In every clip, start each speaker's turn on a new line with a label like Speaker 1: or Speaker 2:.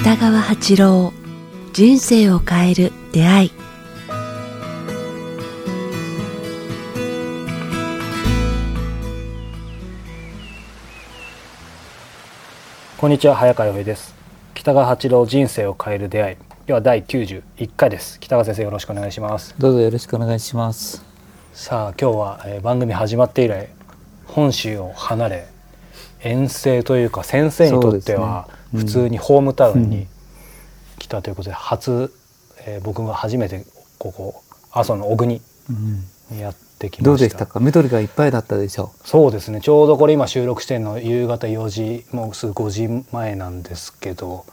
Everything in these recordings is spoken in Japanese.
Speaker 1: 北川八郎人生を変える出会い。
Speaker 2: こんにちは早川洋平です。北川八郎人生を変える出会い。では第91回です。北川先生よろしくお願いします。
Speaker 3: どうぞよろしくお願いします。
Speaker 2: さあ今日は、えー番組始まって以来本州を離れ遠征というか先生にとっては
Speaker 3: ね
Speaker 2: 普通にホームタウンに
Speaker 3: うん
Speaker 2: 来たということで初、えー僕が初めてここ阿蘇の小国
Speaker 3: うん。
Speaker 2: にやってきました。
Speaker 3: どうでしたか？緑がいっぱいだったでしょ
Speaker 2: そうですね。ちょうどこれ今収録してるの夕方4時もうすぐ5時前なんですけど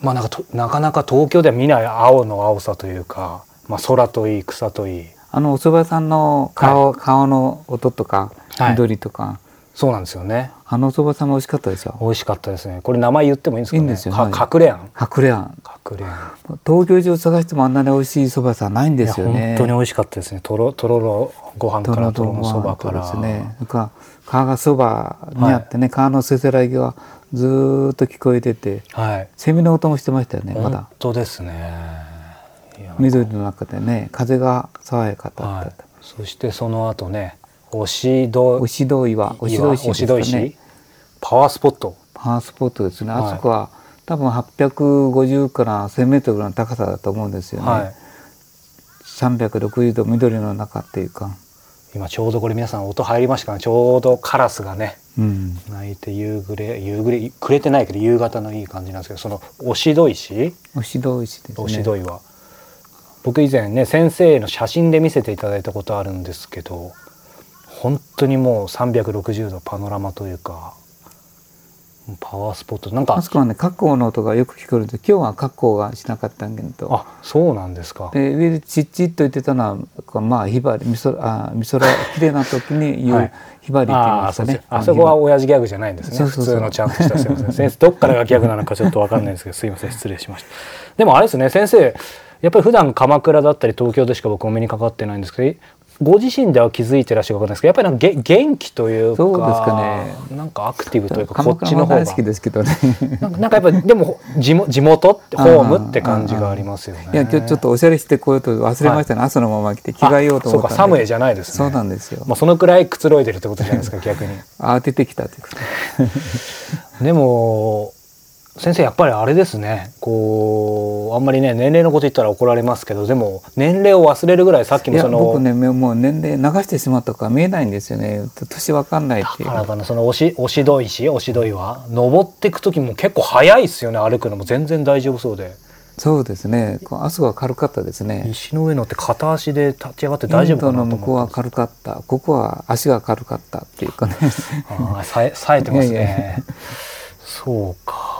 Speaker 2: まあなんかとなかなか東京では見ない青の青さというか、まあ、空といい草といい。
Speaker 3: あのお蕎麦さんの顔,、顔の音とか
Speaker 2: はい。
Speaker 3: 緑とか、
Speaker 2: そうなんですよね。
Speaker 3: あのお蕎麦さんも美味しかったでしょ
Speaker 2: 美味しかったですね。これ名前言ってもいいんですかね？
Speaker 3: いいんですよ。
Speaker 2: 隠れあん。
Speaker 3: 隠れあん。
Speaker 2: 隠れあん。
Speaker 3: 東京中探してもあんなに美味しい蕎麦さんないんですよね。
Speaker 2: 本当に美味しかったですね。とろとろろご飯からとろろそばから。
Speaker 3: ですね。それから川がそばにあってね、川のせせらぎがずーっと聞こえてて
Speaker 2: はい。
Speaker 3: セミの音もしてましたよねま
Speaker 2: 本
Speaker 3: だ
Speaker 2: 当ですね。
Speaker 3: 緑の中でね風が爽やかだ
Speaker 2: はい。
Speaker 3: った、
Speaker 2: そしてその後ね押戸
Speaker 3: 牛戸岩牛戸石ですか
Speaker 2: 押戸
Speaker 3: ね
Speaker 2: 石パワースポット。
Speaker 3: パワースポットですね、
Speaker 2: はい。
Speaker 3: あそこは多分850から1000メートルの高さだと思うんですよね、
Speaker 2: はい。
Speaker 3: 360度緑の中っていうか、
Speaker 2: 今ちょうどこれ皆さん音入りましたかね。ちょうどカラスがね
Speaker 3: うん、
Speaker 2: 鳴いて夕暮れ夕暮れ暮れてないけど夕方のいい感じなんですけどその押戸石
Speaker 3: 牛戸石ですね。
Speaker 2: 押戸岩、僕以前ね先生の写真で見せていただいたことあるんですけど本当にもう360度パノラマというかパワースポット。なんか
Speaker 3: あそこはね格好の音がよく聞こえるんで今日は格好がしなかったんだけど。
Speaker 2: あそうなんですか。
Speaker 3: で上でチッチッと言ってたのはまあひばりみそあみそら 綺麗な時に言う、
Speaker 2: はい。
Speaker 3: ひばりって言いますかね。
Speaker 2: そうです。あそこは親父ギャグじゃないんですね。普通のちゃんとしたすいません先生どっからがギャグなのかちょっとわかんないんですけどすいません失礼しました。でもあれですね先生やっぱり普段鎌倉だったり東京でしか僕お目にかかってないんですけどご自身では気づいてらっしゃるかわかんないですけどやっぱりなんかげ元気というか
Speaker 3: そうですかね。
Speaker 2: なんかアクティブというかこ
Speaker 3: 鎌
Speaker 2: っちの方が。
Speaker 3: 大好きですけどね。
Speaker 2: なんかやっぱりでも地元地元ってホームって感じがありますよね。
Speaker 3: いや今日ちょっとおしゃれしてこういうと忘れましたね、朝のまま来て着替えようと思った
Speaker 2: そうかサムエじゃないですね。
Speaker 3: そうなんですよ、
Speaker 2: まあそのくらいくつろいでるってことじゃないですか逆に。
Speaker 3: 慌ててきたということ。
Speaker 2: でも先生やっぱりあれですね。こうあんまりね年齢のこと言ったら怒られますけどでも年齢を忘れるぐらいさっきもその
Speaker 3: 僕ねもう年齢流してしまったから見えないんですよね。年わかんないっていう。
Speaker 2: だからかなその押し押し戸石押し戸岩登っていく時も結構早いですよね。歩くのも全然大丈夫そうで。
Speaker 3: そうですね。こうあそこは軽かったですね。
Speaker 2: 石の上乗って片足で立ち上がって大丈夫かなと
Speaker 3: の向こうは軽かった。ここは足が軽かったっていうかね。
Speaker 2: ああさえ冴えてますね。そうか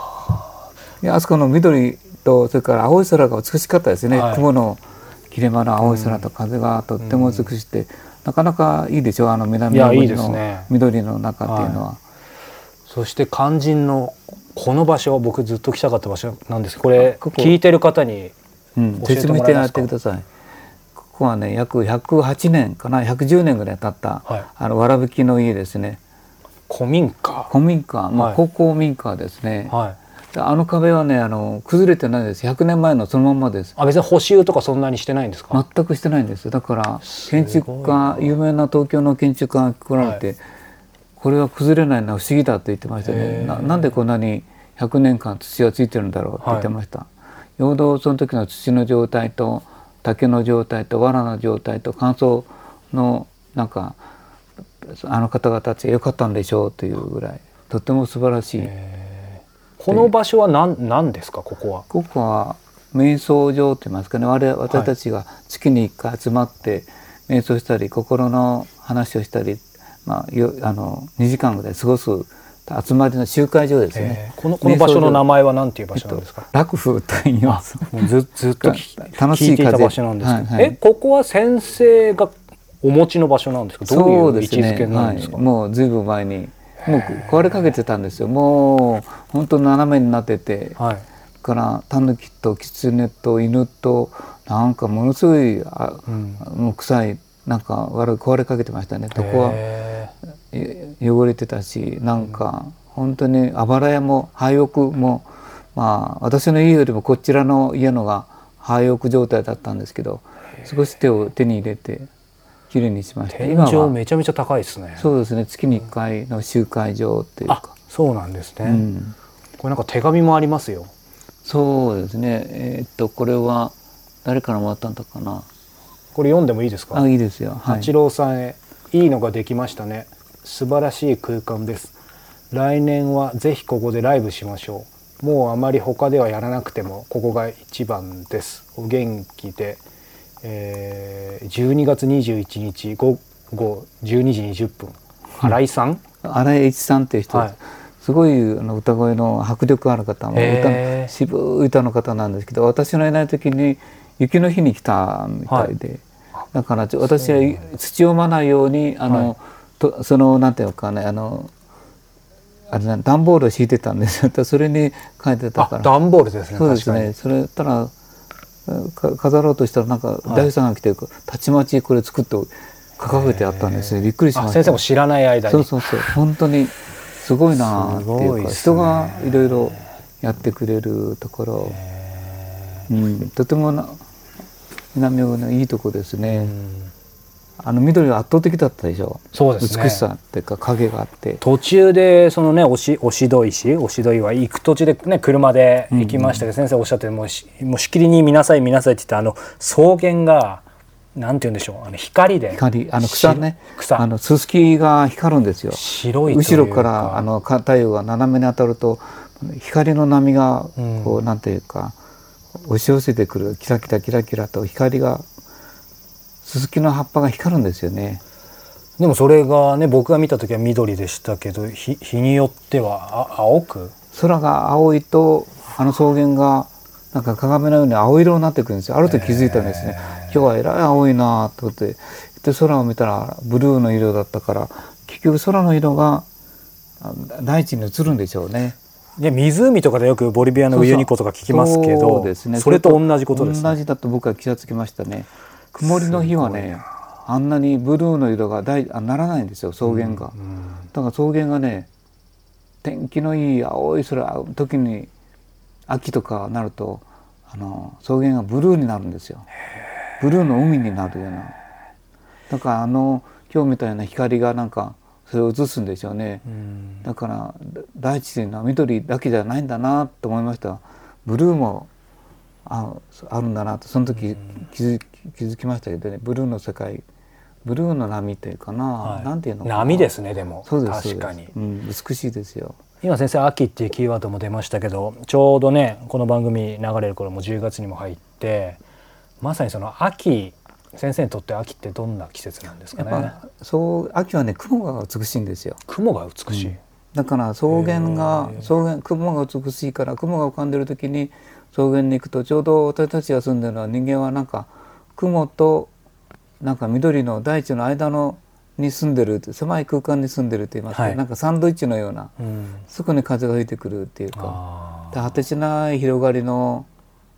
Speaker 3: あそこの緑とそれから青い空が美しかったですね、
Speaker 2: はい。
Speaker 3: 雲の切れ間の青い空と風がとっても美しくて、なかなかいいでしょあの南の
Speaker 2: いやいい
Speaker 3: 国の緑の中っていうのは。
Speaker 2: そして肝心のこの場所僕ずっと来たかった場所なんですこれ聞いてる方に
Speaker 3: うん、説明してやってください。ここはね約108年かな110年ぐらい経った、
Speaker 2: はい。
Speaker 3: あのわらぶきの家ですね。
Speaker 2: 古民家。
Speaker 3: 古民家、まあ
Speaker 2: はい。
Speaker 3: 高校民家ですね、
Speaker 2: はい。
Speaker 3: であの壁はねあの崩れてないです。100年前のそのまんまです。
Speaker 2: あ別に補修とかそんなにしてないんですか、
Speaker 3: 全くしてないんです。だから建築家有名な東京の建築家が来られて、
Speaker 2: はい。
Speaker 3: これは崩れないのは不思議だと言ってました
Speaker 2: へ
Speaker 3: ね
Speaker 2: ー。
Speaker 3: ななんでこんなに100年間土がついてるんだろうって言ってました、陽動その時の土の状態と竹の状態と藁の状態と乾燥のなんかあの方々たちが良かったんでしょうというぐらいとても素晴らしい、
Speaker 2: この場所は何何ですか？ここは。
Speaker 3: ここは瞑想場といいますかね。我々私たちが月に1回集まって瞑想したり心の話をしたり、まあ、よあの2時間ぐらい過ごす集まりの集会場ですね。
Speaker 2: え。ーこのこの場所の名前は何ていう場所なんですか、
Speaker 3: 楽風と言います。
Speaker 2: ずずっと聞
Speaker 3: 楽しい
Speaker 2: た
Speaker 3: 風
Speaker 2: 場所なんですけど、
Speaker 3: はいはい。
Speaker 2: えここは先生がお持ちの場所なんですか？どういう位置づけなんですか？
Speaker 3: はい、もうずいぶん前にもう壊れかけてたんですよ。もう本当斜めになってて、
Speaker 2: はい。
Speaker 3: からタヌキとキツネと犬となんかものすごいあ、
Speaker 2: うん。
Speaker 3: もう臭い。なんか悪い壊れかけてましたね。とこは汚れてたしなんか本当にあばら屋も廃屋もまあ私の家よりもこちらの家のが廃屋状態だったんですけど少し手を手に入れてきれいにしました。
Speaker 2: 天井めちゃめちゃ高いですね。
Speaker 3: そうですね。月に1回の集会場っていう
Speaker 2: あ
Speaker 3: か、
Speaker 2: そうなんですね、
Speaker 3: うん、
Speaker 2: これなんか手紙もありますよ。
Speaker 3: そうですね。えーっとこれは誰からもらったんだかな。
Speaker 2: これ読んでもいいですか？
Speaker 3: あいいですよ。はい。
Speaker 2: 八郎さんへいいのができましたね。素晴らしい空間です。来年はぜひここでライブしましょう。もうあまり他ではやらなくてもここが一番です。お元気で、えー、12月21日午後12時20分。新井さん？
Speaker 3: 新井一さんっていう人、
Speaker 2: はい。
Speaker 3: すごいあの歌声の迫力ある方も
Speaker 2: へ
Speaker 3: 歌
Speaker 2: ー
Speaker 3: の渋い歌の方なんですけど私のいない時に雪の日に来たみたいで、だから私は土をまないようにあの、
Speaker 2: はい。
Speaker 3: とそのなんていうのかねあのあれな段ボールを敷いてたんですよ。それに書いてたから。
Speaker 2: あ段ボールですね
Speaker 3: そうですね。それたらか飾ろうとしたらなんか大工さんが来て、たちまちこれ作って掲げてあったんですよ。びっくりしました。
Speaker 2: あ先生も知らない間に。
Speaker 3: そうそうそう。本当にすごいなっていう。か
Speaker 2: ね。
Speaker 3: 人がいろいろやってくれるところ、うん、とてもな南大のいいとこですね、
Speaker 2: うん
Speaker 3: あの緑が圧倒的だったでしょ？
Speaker 2: そうですね。
Speaker 3: 美しさっていうか影があって。
Speaker 2: 途中でそのね押し押し戸石押し戸岩行く途中でね車で行きましたけど、先生おっしゃってもうしもうしきりに見なさい見なさいって言ってあの草原がなんて言うんでしょうあの光で。
Speaker 3: 光あの草ね。
Speaker 2: し草。
Speaker 3: あのススキが光るんですよ。
Speaker 2: 白い
Speaker 3: 後ろからあのか太陽が斜めに当たると光の波がこう、
Speaker 2: うん
Speaker 3: なんていうか押し寄せてくるキラキラキラキラと光がススキの葉っぱが光るんですよね。
Speaker 2: でもそれがね僕が見た時は緑でしたけど日日によってはあ青く？
Speaker 3: 空が青いとあの草原がなんか鏡のように青色になってくるんですよ。ある時気づいたんですね、今日はえらい青いなと思って。で空を見たらブルーの色だったから結局空の色があ大地に映るんでしょうね。
Speaker 2: で湖とかでよくボリビアのウユニ湖とか聞きますけ
Speaker 3: そう
Speaker 2: ど
Speaker 3: ですね、
Speaker 2: それと同じことです、ね、
Speaker 3: 同じだと僕は気がつきましたね曇りの日はねあんなにブルーの色が大あならないんですよ草原が、だから草原がね天気のいい青い空時に秋とかなるとあの草原がブルーになるんですよ。ブルーの海になるような。だからあの今日みたいな光がなんかそれを映すんでしょうね、
Speaker 2: うん。
Speaker 3: だから大地というのは緑だけじゃないんだなと思いました。ブルーもああるんだなと。その時気づ気づきました。けどねブルーの世界。ブルーの波っていうかな、
Speaker 2: はい。
Speaker 3: なんていうの
Speaker 2: 波ですねでも。
Speaker 3: そうです
Speaker 2: 確かに。
Speaker 3: そうん、美しいですよ。
Speaker 2: 今先生秋っていうキーワードも出ましたけどちょうどねこの番組流れる頃も10月にも入ってまさにその秋先生にとって秋ってどんな季節なんですか
Speaker 3: やっ
Speaker 2: ね
Speaker 3: ぱそう秋はね雲が美しいんですよ。
Speaker 2: 雲が美しい、
Speaker 3: だから草原が草原雲が美しいから雲が浮かんでる時に草原に行くとちょうど私たちが住んでるのは人間はなんか雲となんか緑の大地の間のに住んでるって狭い空間に住んでるって言いますか、
Speaker 2: はい。
Speaker 3: なんかサンドイッチのような
Speaker 2: うん。
Speaker 3: そこに風が吹いてくるっていうか。果てしない広がりの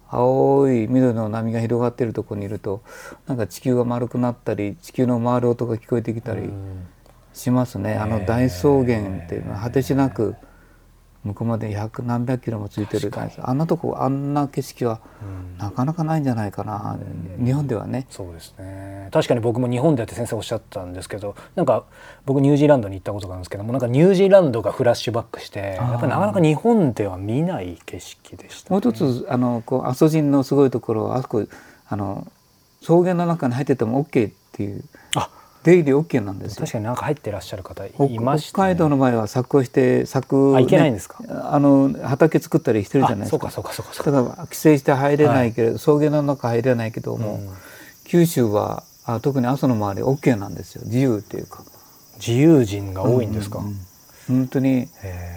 Speaker 3: 青い緑の波が広がってるところにいるとなんか地球が丸くなったり地球の回る音が聞こえてきたり
Speaker 2: ーうん。
Speaker 3: しますね、あの大草原っていうのは果てしなく向こうまで百何百キロもついてるあんなとこあんな景色は
Speaker 2: うん。
Speaker 3: なかなかないんじゃないかな、日本ではね。
Speaker 2: そうですね。確かに僕も日本でやって先生おっしゃったんですけどなんか僕ニュージーランドに行ったことがあるんですけどもなんかニュージーランドがフラッシュバックしてやっぱりなかなか日本では見ない景色でした、ね、
Speaker 3: もう一つあのこう阿蘇人のすごいところはあそこあの草原の中に入ってても OK っていう。
Speaker 2: あ
Speaker 3: 出入り OK なんですよ。
Speaker 2: 確かになんか入ってらっしゃる方い
Speaker 3: 北
Speaker 2: ました、
Speaker 3: 北海道の場合は作をして作、
Speaker 2: あいけないんですか？
Speaker 3: あの畑作ったりしてるじゃないですか。
Speaker 2: あそうかそうかそうか
Speaker 3: だか。ら規制して入れないけれど、草原の中入れないけども、
Speaker 2: うん。
Speaker 3: 九州はあ特に阿蘇の周り OK なんですよ。自由っていうか。
Speaker 2: 自由人が多いんですか、
Speaker 3: うんうん本当に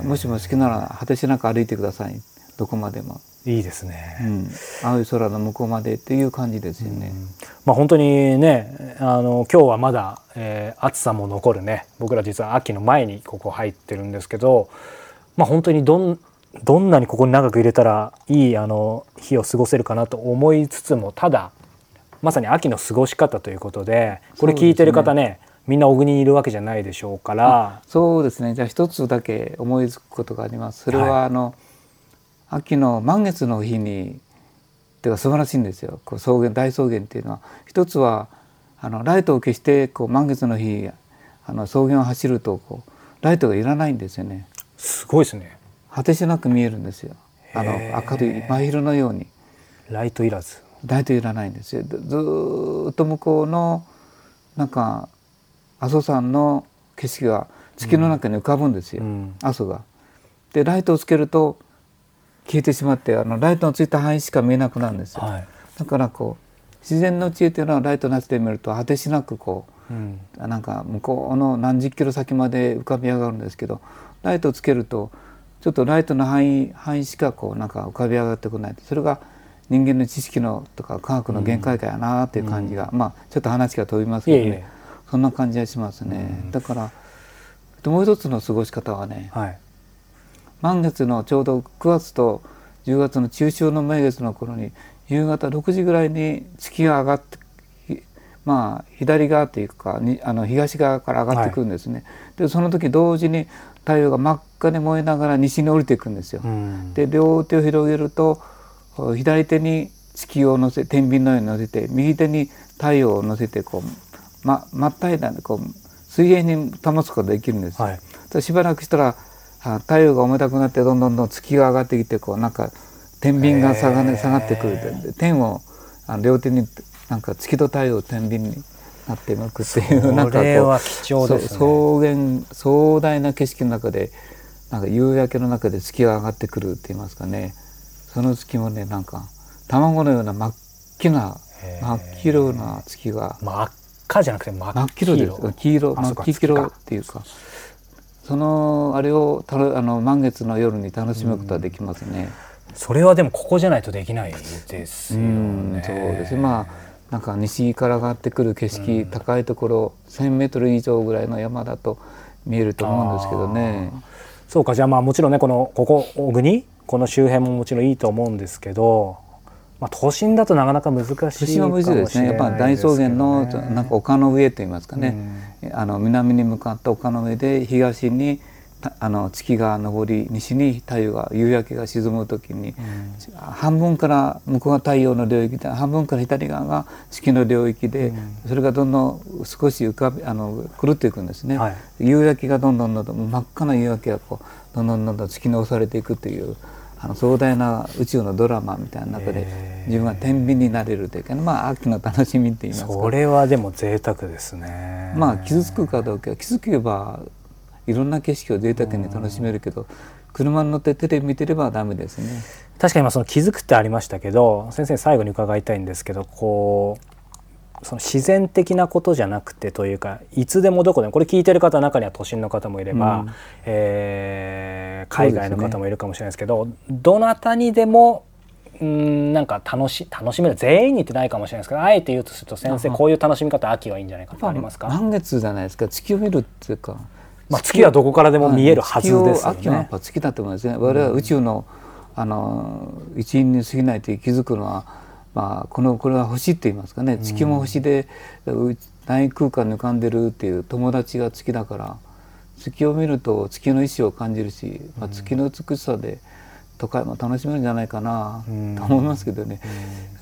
Speaker 3: もしも好きなら果てしなく歩いてください。どこまでも、
Speaker 2: いいですね、
Speaker 3: うん、青い空の向こうまでっていう感じですよね。
Speaker 2: まあ本当にねあの今日はまだ、えー暑さも残るね。僕ら実は秋の前にここ入ってるんですけどまあ本当にどんどんなにここに長く入れたらいいあの日を過ごせるかなと思いつつもただまさに秋の過ごし方ということでこれ聞いてる方ねみんな小国にいるわけじゃないでしょうから。
Speaker 3: そうですね。じゃあ一つだけ思いつくことがあります。それは、
Speaker 2: はい。
Speaker 3: あの秋の満月の日にでは素晴らしいんですよ。こう草原大草原っていうのは。一つはあのライトを消してこう満月の日あの草原を走るとこうライトがいらないんですよね。
Speaker 2: すごいですね。
Speaker 3: 果てしなく見えるんですよ。あの明るい真昼のように。
Speaker 2: ライトいらず。
Speaker 3: ライトいらないんですよ。ずっと向こうのなんか阿蘇山の景色が月の中に浮かぶんですよ、
Speaker 2: うん。
Speaker 3: 阿蘇が。でライトをつけると消えてしまってあのライトのついた範囲しか見えなくなるんですよ。
Speaker 2: はい、
Speaker 3: だからこう自然の知恵というのはライトなしで見ると果てしなくこ
Speaker 2: うん、
Speaker 3: うなんか向こうの何十キロ先まで浮かび上がるんですけどライトをつけるとちょっとライトの範囲範囲しかこうなんか浮かび上がってこないそれが人間の知識のとか科学の限界かやなっていう感じが、まあちょっと話が飛びますけどね。
Speaker 2: いえいえ。
Speaker 3: そんな感じがしますね。だからもう一つの過ごし方はね
Speaker 2: はい
Speaker 3: 満月のちょうど9月と10月の中秋の名月の頃に夕方6時ぐらいに月が上がってひまあ左側というかにあの東側から上がってくるんですね。でその時同時に太陽が真っ赤に燃えながら西に降りていくんですよ。
Speaker 2: うん
Speaker 3: で両手を広げるとお左手に月を乗せ天秤のように乗せて右手に太陽を乗せてこう、ま、真っ平らにこう水平に保つことができるんですよ。
Speaker 2: はい
Speaker 3: でしばらくしたらあ太陽が重たくなってどんどんどん月が上がってきてこうなんか天秤が下が,、ね、下がってくる。で天をあの両手になんか月と太陽を天秤になって向くっていうなんか
Speaker 2: これは
Speaker 3: こ
Speaker 2: 貴重ですね。
Speaker 3: 草原壮大な景色の中でなんか夕焼けの中で月が上がってくるって言いますかね。その月もねなんか卵のような真っ黄な真っ黄色な月が。
Speaker 2: 真っ赤じゃなくて真っ
Speaker 3: 黄色。です黄色真っ黄色っていうかそのあれをたのあの満月の夜に楽しむことができますね。
Speaker 2: それはでもここじゃないとできないです
Speaker 3: う
Speaker 2: よ
Speaker 3: ん
Speaker 2: ね
Speaker 3: そうですねまあなんか西から上がってくる景色、高いところ1,000メートル以上ぐらいの山だと見えると思うんですけどね。
Speaker 2: そうかじゃあまあもちろんねこのここ小国この周辺ももちろんいいと思うんですけど、まあ、都心だとなかなか難しいかもしれ
Speaker 3: 寿司は無事ですね。やっぱ大草原のなんか丘の上といいますかね、あの南に向かった丘の上で東にたあの月が昇り西に太陽が夕焼けが沈む時に、半分から向こうが太陽の領域で半分から左側が月の領域で、それがどんどん少し浮かびあの狂っていくんですね、
Speaker 2: はい。
Speaker 3: 夕焼けがどんどんどんどん真っ赤な夕焼けがこうどんどんどんどん月に押されていくというあの壮大な宇宙のドラマみたいな中で自分が天秤になれるというか、ね、まあ秋の楽しみって言いますか。
Speaker 2: それはでも贅沢ですね。
Speaker 3: まあ傷つくかどうか気づけばいろんな景色を贅沢に楽しめるけど車に乗ってテレビ見てればダメですね。
Speaker 2: 確かにまあその気づくってありましたけど先生に最後に伺いたいんですけどこうその自然的なことじゃなくてというかいつでもどこでもこれ聞いてる方の中には都心の方もいれば、
Speaker 3: うん。
Speaker 2: えー海外の方もいるかもしれないですけどどなたにでもうんなんか楽し楽しめる全員にってないかもしれないですけどあえて言うとすると先生こういう楽しみ方秋はいいんじゃないかってありますか、
Speaker 3: 満月じゃないですか？月を見るっていうか、
Speaker 2: まあ、月はどこからでも見えるはずですよ
Speaker 3: 月を秋はやっ
Speaker 2: ね。
Speaker 3: ぱ月だと思いますね。我々は宇宙のあの一員に過ぎないと気づくのは、まあ、このこれは星って言いますかね。地球も星で、う大空間に浮かんでるっていう友達が月だから月を見ると月の意志を感じるし、まあ、月の美しさで都会も楽しめるんじゃないかな
Speaker 2: うん。
Speaker 3: と思いますけどね、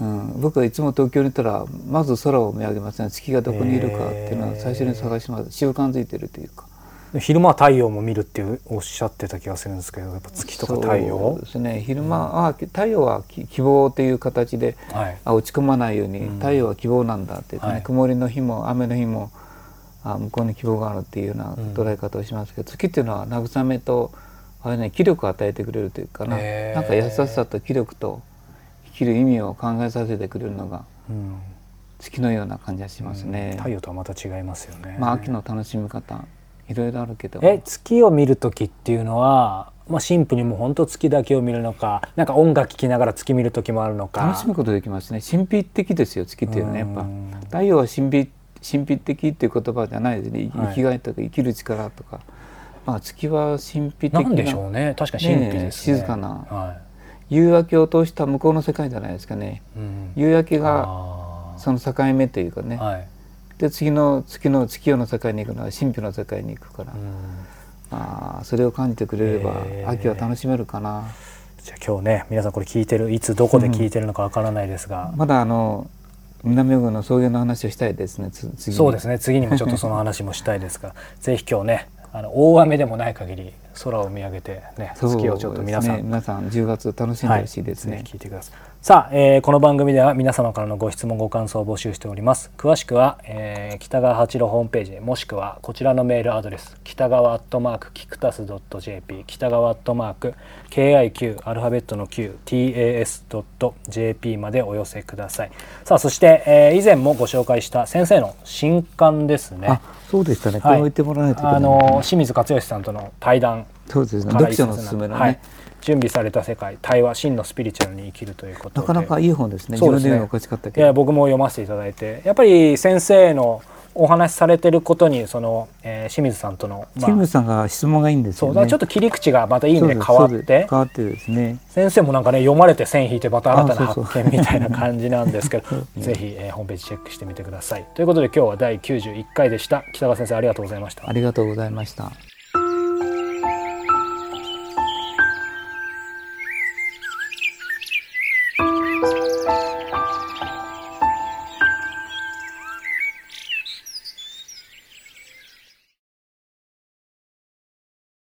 Speaker 3: うん。僕はいつも東京にいたらまず空を見上げますね月がどこにいるかっていうのは最初に探します習慣づいてるというか。
Speaker 2: 昼間は太陽も見るっていうおっしゃってた気がするんですけどやっぱ月とか太陽？
Speaker 3: そうですね。昼間は太陽はき希望という形で
Speaker 2: はい。
Speaker 3: あ落ち込まないように、
Speaker 2: うん。
Speaker 3: 太陽は希望なんだっていうかね、
Speaker 2: はい。
Speaker 3: 曇りの日も雨の日もあ向こうに希望があるっていうような捉え方をしますけど、月っていうのは慰めとあれ、ね、気力を与えてくれるというかな。なんか優しさと気力と生きる意味を考えさせてくれるのが
Speaker 2: うん。
Speaker 3: 月のような感じがしますね。
Speaker 2: 太陽とはまた違いますよね。
Speaker 3: まあ秋の楽しみ方いろいろあるけど。
Speaker 2: え月を見る時っていうのは、まあ、シンプルにもう本当月だけを見るのかなんか音楽聴きながら月見る時もあるのか。
Speaker 3: 楽しむことできますね。神秘的ですよ月っていうのはやっぱ。
Speaker 2: うん
Speaker 3: 太陽は神秘神秘的っていう言葉じゃないですね、
Speaker 2: はい。
Speaker 3: 生きがいとか生きる力とか、まあ、月は神秘的な。
Speaker 2: なんでしょうね。確かに神秘ですね。
Speaker 3: ね静かな。
Speaker 2: は
Speaker 3: 夕焼けを通した向こうの世界じゃないですかね。
Speaker 2: いうん。
Speaker 3: 夕焼けが
Speaker 2: あ
Speaker 3: その境目というかね、
Speaker 2: ーはい
Speaker 3: で次の月の月夜の世界に行くのは神秘の世界に行くから、
Speaker 2: うん。
Speaker 3: まあそれを感じてくれれば秋は楽しめるかな、
Speaker 2: じゃあ今日ね皆さんこれ聞いてるいつどこで聞いてるのかわからないですが、
Speaker 3: まだあの南小郡の草原の話をしたいですねつ次に。
Speaker 2: そうですね。次にもちょっとその話もしたいですが。ぜひ今日ねあの大雨でもない限り空を見上げてね月をちょっと皆さん、
Speaker 3: ね皆さん10月楽しんでほしいですね、
Speaker 2: ぜひ聞いてください。さあ、えーこの番組では皆様からのご質問ご感想を募集しております。詳しくは、えー北川八郎ホームページもしくはこちらのメールアドレス北川アットマークキクタス .jp 北川アットマーク KIQ アルファベットの QTAS.jp までお寄せください。さあそして、えー以前もご紹介した先生の新刊ですね。
Speaker 3: あそうでしたね。これを言ってもらわないといけない、
Speaker 2: あの清水克義さんとの対談
Speaker 3: そうですね。読書のすすめのね、
Speaker 2: はい、準備された世界対話真のスピリチュアルに生きるということで。
Speaker 3: なかなかいい本ですね。
Speaker 2: そうですね。いや
Speaker 3: ど
Speaker 2: 僕も読ませていただいてやっぱり先生のお話しされてることにその、えー清水さんとの、ま
Speaker 3: 清水さんが質問がいいんですよね。
Speaker 2: ちょっと切り口がまたいい意味で変わって。
Speaker 3: 変わってですね。
Speaker 2: 先生もなんかね読まれて線引いてまた新たな発見みたいな感じなんですけど ぜひ、えーホームページチェックしてみてください。ということで今日は第91回でした。北川先生ありがとうございました。
Speaker 3: あ。りがとうございました